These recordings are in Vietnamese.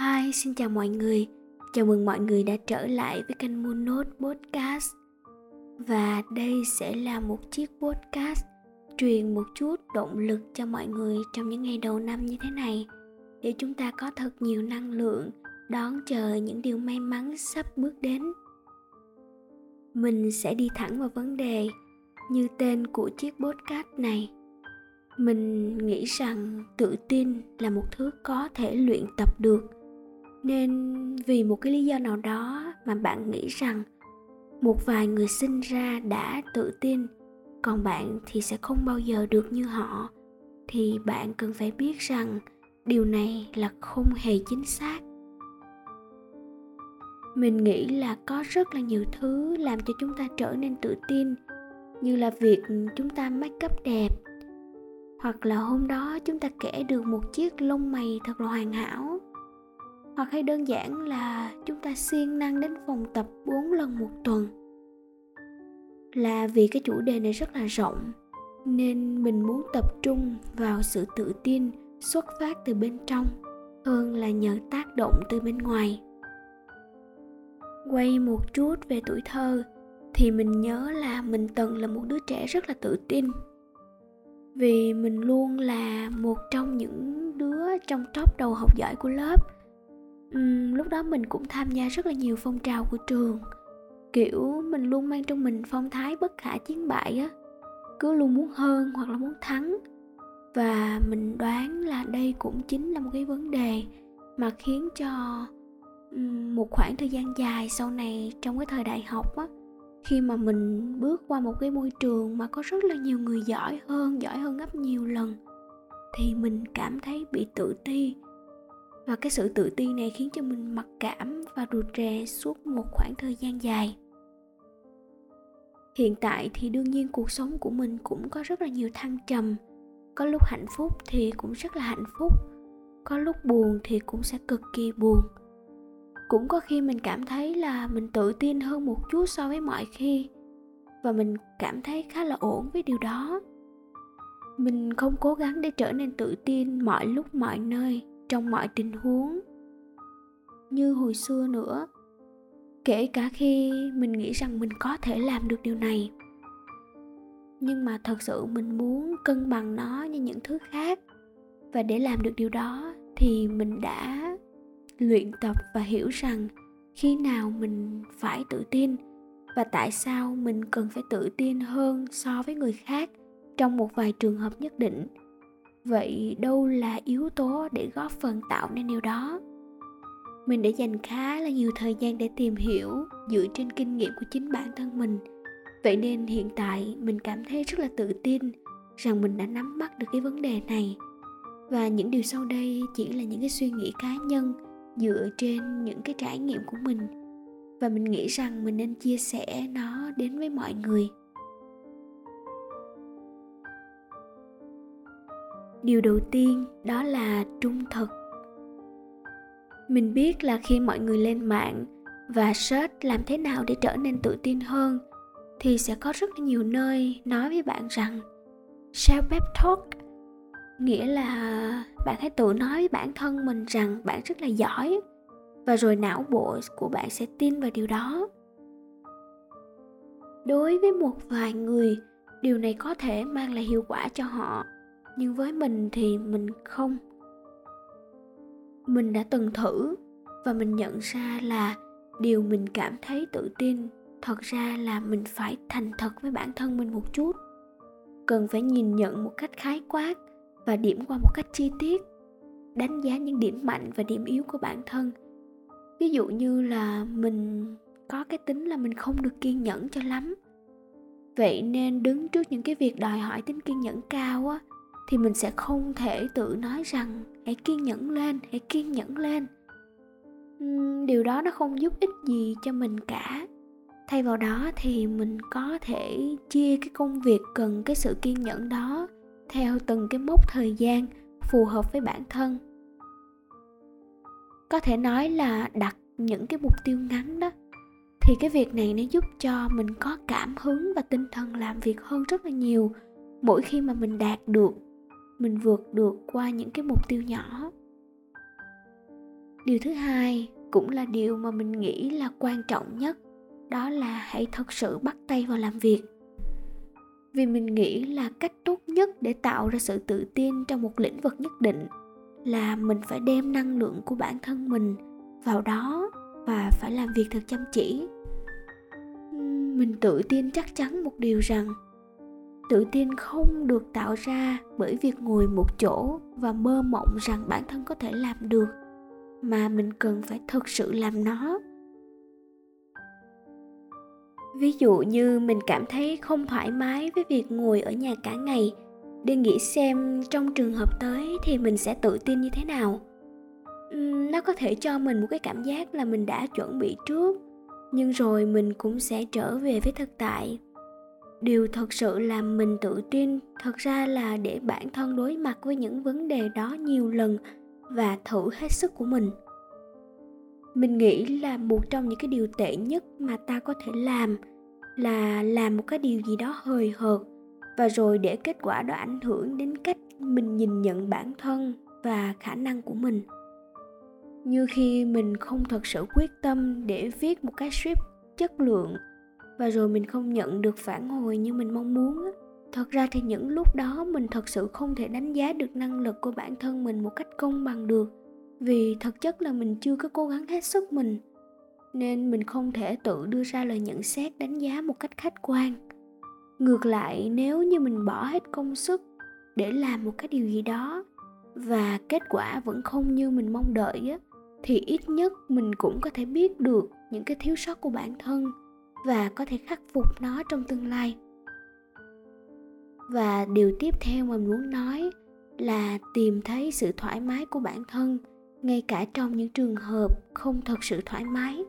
Hi, xin chào mọi người. Chào mừng mọi người đã trở lại với kênh Moonnote Podcast. Và đây sẽ là một chiếc podcast truyền một chút động lực cho mọi người trong những ngày đầu năm như thế này để chúng ta có thật nhiều năng lượng đón chờ những điều may mắn sắp bước đến. Mình sẽ đi thẳng vào vấn đề như tên của chiếc podcast này. Mình nghĩ rằng tự tin là một thứ có thể luyện tập được nên vì một cái lý do nào đó mà bạn nghĩ rằng một vài người sinh ra đã tự tin, còn bạn thì sẽ không bao giờ được như họ, thì bạn cần phải biết rằng điều này là không hề chính xác. Mình nghĩ là có rất là nhiều thứ làm cho chúng ta trở nên tự tin, như là việc chúng ta make up đẹp, hoặc là hôm đó chúng ta kẻ được một chiếc lông mày thật là hoàn hảo hoặc hay đơn giản là chúng ta siêng năng đến phòng tập 4 lần một tuần. Là vì cái chủ đề này rất là rộng, nên mình muốn tập trung vào sự tự tin xuất phát từ bên trong hơn là nhờ tác động từ bên ngoài. Quay một chút về tuổi thơ thì mình nhớ là mình từng là một đứa trẻ rất là tự tin. Vì mình luôn là một trong những đứa trong top đầu học giỏi của lớp uhm, lúc đó mình cũng tham gia rất là nhiều phong trào của trường. Kiểu mình luôn mang trong mình phong thái bất khả chiến bại á. Cứ luôn muốn hơn hoặc là muốn thắng. Và mình đoán là đây cũng chính là một cái vấn đề mà khiến cho một khoảng thời gian dài sau này trong cái thời đại học á khi mà mình bước qua một cái môi trường mà có rất là nhiều người giỏi hơn giỏi hơn gấp nhiều lần thì mình cảm thấy bị tự ti và cái sự tự ti này khiến cho mình mặc cảm và rụt rè suốt một khoảng thời gian dài. Hiện tại thì đương nhiên cuộc sống của mình cũng có rất là nhiều thăng trầm. Có lúc hạnh phúc thì cũng rất là hạnh phúc. Có lúc buồn thì cũng sẽ cực kỳ buồn. Cũng có khi mình cảm thấy là mình tự tin hơn một chút so với mọi khi. Và mình cảm thấy khá là ổn với điều đó. Mình không cố gắng để trở nên tự tin mọi lúc mọi nơi trong mọi tình huống. Như hồi xưa nữa, kể cả khi mình nghĩ rằng mình có thể làm được điều này. Nhưng mà thật sự mình muốn cân bằng nó như những thứ khác. Và để làm được điều đó thì mình đã luyện tập và hiểu rằng khi nào mình phải tự tin và tại sao mình cần phải tự tin hơn so với người khác trong một vài trường hợp nhất định vậy đâu là yếu tố để góp phần tạo nên điều đó? Mình đã dành khá là nhiều thời gian để tìm hiểu dựa trên kinh nghiệm của chính bản thân mình. Vậy nên hiện tại mình cảm thấy rất là tự tin rằng mình đã nắm bắt được cái vấn đề này. Và những điều sau đây chỉ là những cái suy nghĩ cá nhân dựa trên những cái trải nghiệm của mình. Và mình nghĩ rằng mình nên chia sẻ nó đến với mọi người. Điều đầu tiên đó là trung thực. Mình biết là khi mọi người lên mạng và search làm thế nào để trở nên tự tin hơn, thì sẽ có rất nhiều nơi nói với bạn rằng self pep talk nghĩa là bạn hãy tự nói với bản thân mình rằng bạn rất là giỏi và rồi não bộ của bạn sẽ tin vào điều đó. Đối với một vài người, điều này có thể mang lại hiệu quả cho họ nhưng với mình thì mình không. Mình đã từng thử và mình nhận ra là điều mình cảm thấy tự tin thật ra là mình phải thành thật với bản thân mình một chút. Cần phải nhìn nhận một cách khái quát và điểm qua một cách chi tiết, đánh giá những điểm mạnh và điểm yếu của bản thân. Ví dụ như là mình có cái tính là mình không được kiên nhẫn cho lắm. Vậy nên đứng trước những cái việc đòi hỏi tính kiên nhẫn cao á thì mình sẽ không thể tự nói rằng, hãy kiên nhẫn lên, hãy kiên nhẫn lên. Điều đó nó không giúp ích gì cho mình cả. Thay vào đó thì mình có thể chia cái công việc cần cái sự kiên nhẫn đó theo từng cái mốc thời gian phù hợp với bản thân. Có thể nói là đặt những cái mục tiêu ngắn đó, thì cái việc này nó giúp cho mình có cảm hứng và tinh thần làm việc hơn rất là nhiều mỗi khi mà mình đạt được mình vượt được qua những cái mục tiêu nhỏ. Điều thứ hai cũng là điều mà mình nghĩ là quan trọng nhất, đó là hãy thật sự bắt tay vào làm việc. Vì mình nghĩ là cách tốt nhất để tạo ra sự tự tin trong một lĩnh vực nhất định là mình phải đem năng lượng của bản thân mình vào đó và phải làm việc thật chăm chỉ. Mình tự tin chắc chắn một điều rằng tự tin không được tạo ra bởi việc ngồi một chỗ và mơ mộng rằng bản thân có thể làm được, mà mình cần phải thực sự làm nó. Ví dụ như mình cảm thấy không thoải mái với việc ngồi ở nhà cả ngày để nghĩ xem trong trường hợp tới thì mình sẽ tự tin như thế nào. Nó có thể cho mình một cái cảm giác là mình đã chuẩn bị trước, nhưng rồi mình cũng sẽ trở về với thực tại điều thật sự làm mình tự tin, thật ra là để bản thân đối mặt với những vấn đề đó nhiều lần và thử hết sức của mình. Mình nghĩ là một trong những cái điều tệ nhất mà ta có thể làm là làm một cái điều gì đó hời hợt và rồi để kết quả đó ảnh hưởng đến cách mình nhìn nhận bản thân và khả năng của mình. Như khi mình không thật sự quyết tâm để viết một cái script chất lượng và rồi mình không nhận được phản hồi như mình mong muốn thật ra thì những lúc đó mình thật sự không thể đánh giá được năng lực của bản thân mình một cách công bằng được. Vì thực chất là mình chưa có cố gắng hết sức mình, nên mình không thể tự đưa ra lời nhận xét đánh giá một cách khách quan. Ngược lại, nếu như mình bỏ hết công sức để làm một cái điều gì đó và kết quả vẫn không như mình mong đợi á, thì ít nhất mình cũng có thể biết được những cái thiếu sót của bản thân và có thể khắc phục nó trong tương lai. Và điều tiếp theo mà mình muốn nói là tìm thấy sự thoải mái của bản thân, ngay cả trong những trường hợp không thật sự thoải mái.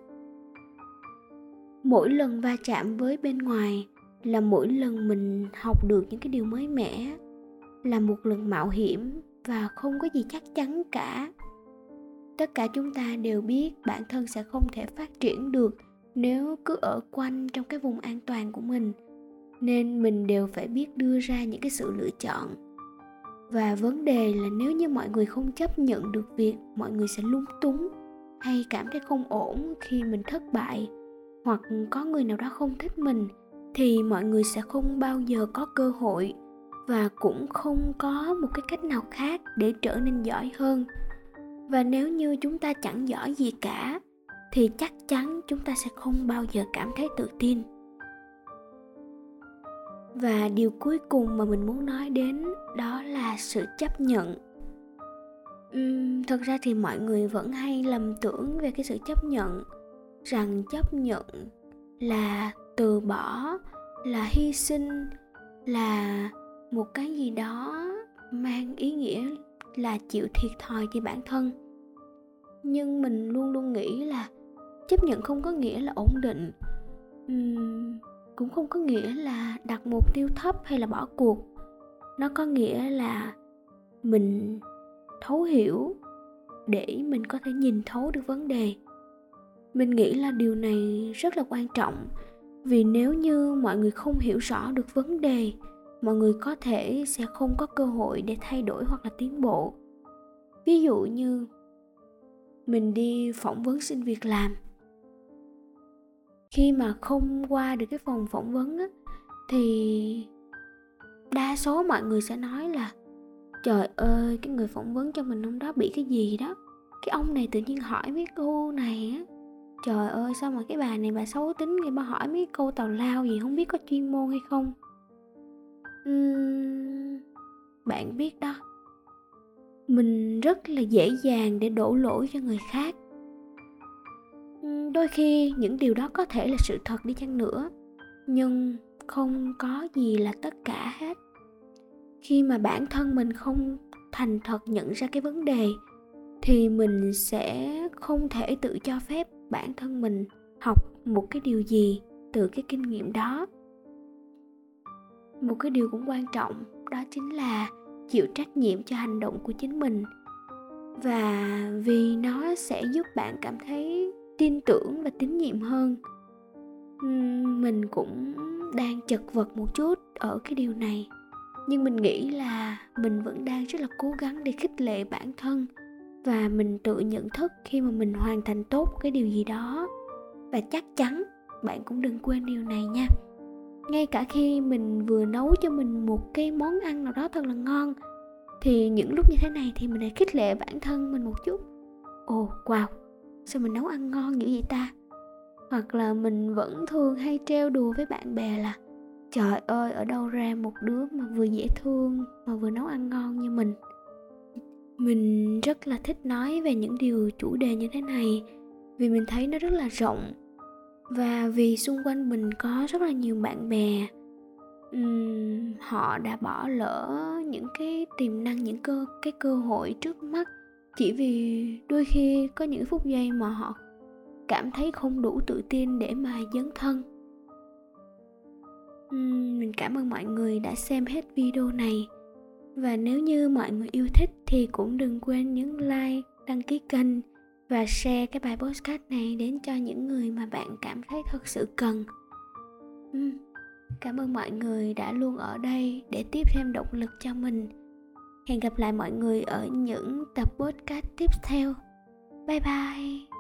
Mỗi lần va chạm với bên ngoài là mỗi lần mình học được những cái điều mới mẻ, là một lần mạo hiểm và không có gì chắc chắn cả. Tất cả chúng ta đều biết bản thân sẽ không thể phát triển được nếu cứ ở quanh trong cái vùng an toàn của mình, nên mình đều phải biết đưa ra những cái sự lựa chọn. Và vấn đề là nếu như mọi người không chấp nhận được việc mọi người sẽ lung túng hay cảm thấy không ổn khi mình thất bại, hoặc có người nào đó không thích mình, thì mọi người sẽ không bao giờ có cơ hội và cũng không có một cái cách nào khác để trở nên giỏi hơn. Và nếu như chúng ta chẳng giỏi gì cả thì chắc chắn chúng ta sẽ không bao giờ cảm thấy tự tin. Và điều cuối cùng mà mình muốn nói đến đó là sự chấp nhận. Uhm, thật ra thì mọi người vẫn hay lầm tưởng về cái sự chấp nhận rằng chấp nhận là từ bỏ là hy sinh là một cái gì đó mang ý nghĩa là chịu thiệt thòi cho bản thân. Nhưng mình luôn luôn nghĩ là chấp nhận không có nghĩa là ổn định. Uhm, cũng không có nghĩa là đặt mục tiêu thấp hay là bỏ cuộc. Nó có nghĩa là mình thấu hiểu để mình có thể nhìn thấu được vấn đề. Mình nghĩ là điều này rất là quan trọng vì nếu như mọi người không hiểu rõ được vấn đề mọi người có thể sẽ không có cơ hội để thay đổi hoặc là tiến bộ. Ví dụ như mình đi phỏng vấn xin việc làm khi mà không qua được cái phòng phỏng vấn á, thì đa số mọi người sẽ nói là trời ơi cái người phỏng vấn cho mình hôm đó bị cái gì đó? Cái ông này tự nhiên hỏi mấy câu này á trời ơi sao mà cái bà này bà xấu tính người bà hỏi mấy câu tào lao gì không biết có chuyên môn hay không? Uhm, bạn biết đó mình rất là dễ dàng để đổ lỗi cho người khác đôi khi những điều đó có thể là sự thật đi chăng nữa, nhưng không có gì là tất cả hết. Khi mà bản thân mình không thành thật nhận ra cái vấn đề, thì mình sẽ không thể tự cho phép bản thân mình học một cái điều gì từ cái kinh nghiệm đó. Một cái điều cũng quan trọng, đó chính là chịu trách nhiệm cho hành động của chính mình. Và vì nó sẽ giúp bạn cảm thấy tin tưởng và tín nhiệm hơn. Mình cũng đang chật vật một chút ở cái điều này. Nhưng mình nghĩ là mình vẫn đang rất là cố gắng để khích lệ bản thân và mình tự nhận thức khi mà mình hoàn thành tốt cái điều gì đó. Và chắc chắn bạn cũng đừng quên điều này nha. Ngay cả khi mình vừa nấu cho mình một cái món ăn nào đó thật là ngon, thì những lúc như thế này thì mình lại khích lệ bản thân mình một chút. Ồ, wow! Sao mình nấu ăn ngon dữ vậy ta? Hoặc là mình vẫn thường hay trêu đùa với bạn bè là trời ơi ở đâu ra một đứa mà vừa dễ thương mà vừa nấu ăn ngon như mình? Mình rất là thích nói về những điều chủ đề như thế này vì mình thấy nó rất là rộng và vì xung quanh mình có rất là nhiều bạn bè. Um, họ đã bỏ lỡ những cái tiềm năng những cơ cái cơ hội trước mắt chỉ vì đôi khi có những phút giây mà họ cảm thấy không đủ tự tin để mà dấn thân. Uhm, mình cảm ơn mọi người đã xem hết video này. Và nếu như mọi người yêu thích thì cũng đừng quên nhấn like đăng ký kênh và share cái bài postcard này đến cho những người mà bạn cảm thấy thật sự cần. Uhm, cảm ơn mọi người đã luôn ở đây để tiếp thêm động lực cho mình hẹn gặp lại mọi người ở những tập podcast tiếp theo. Bye bye.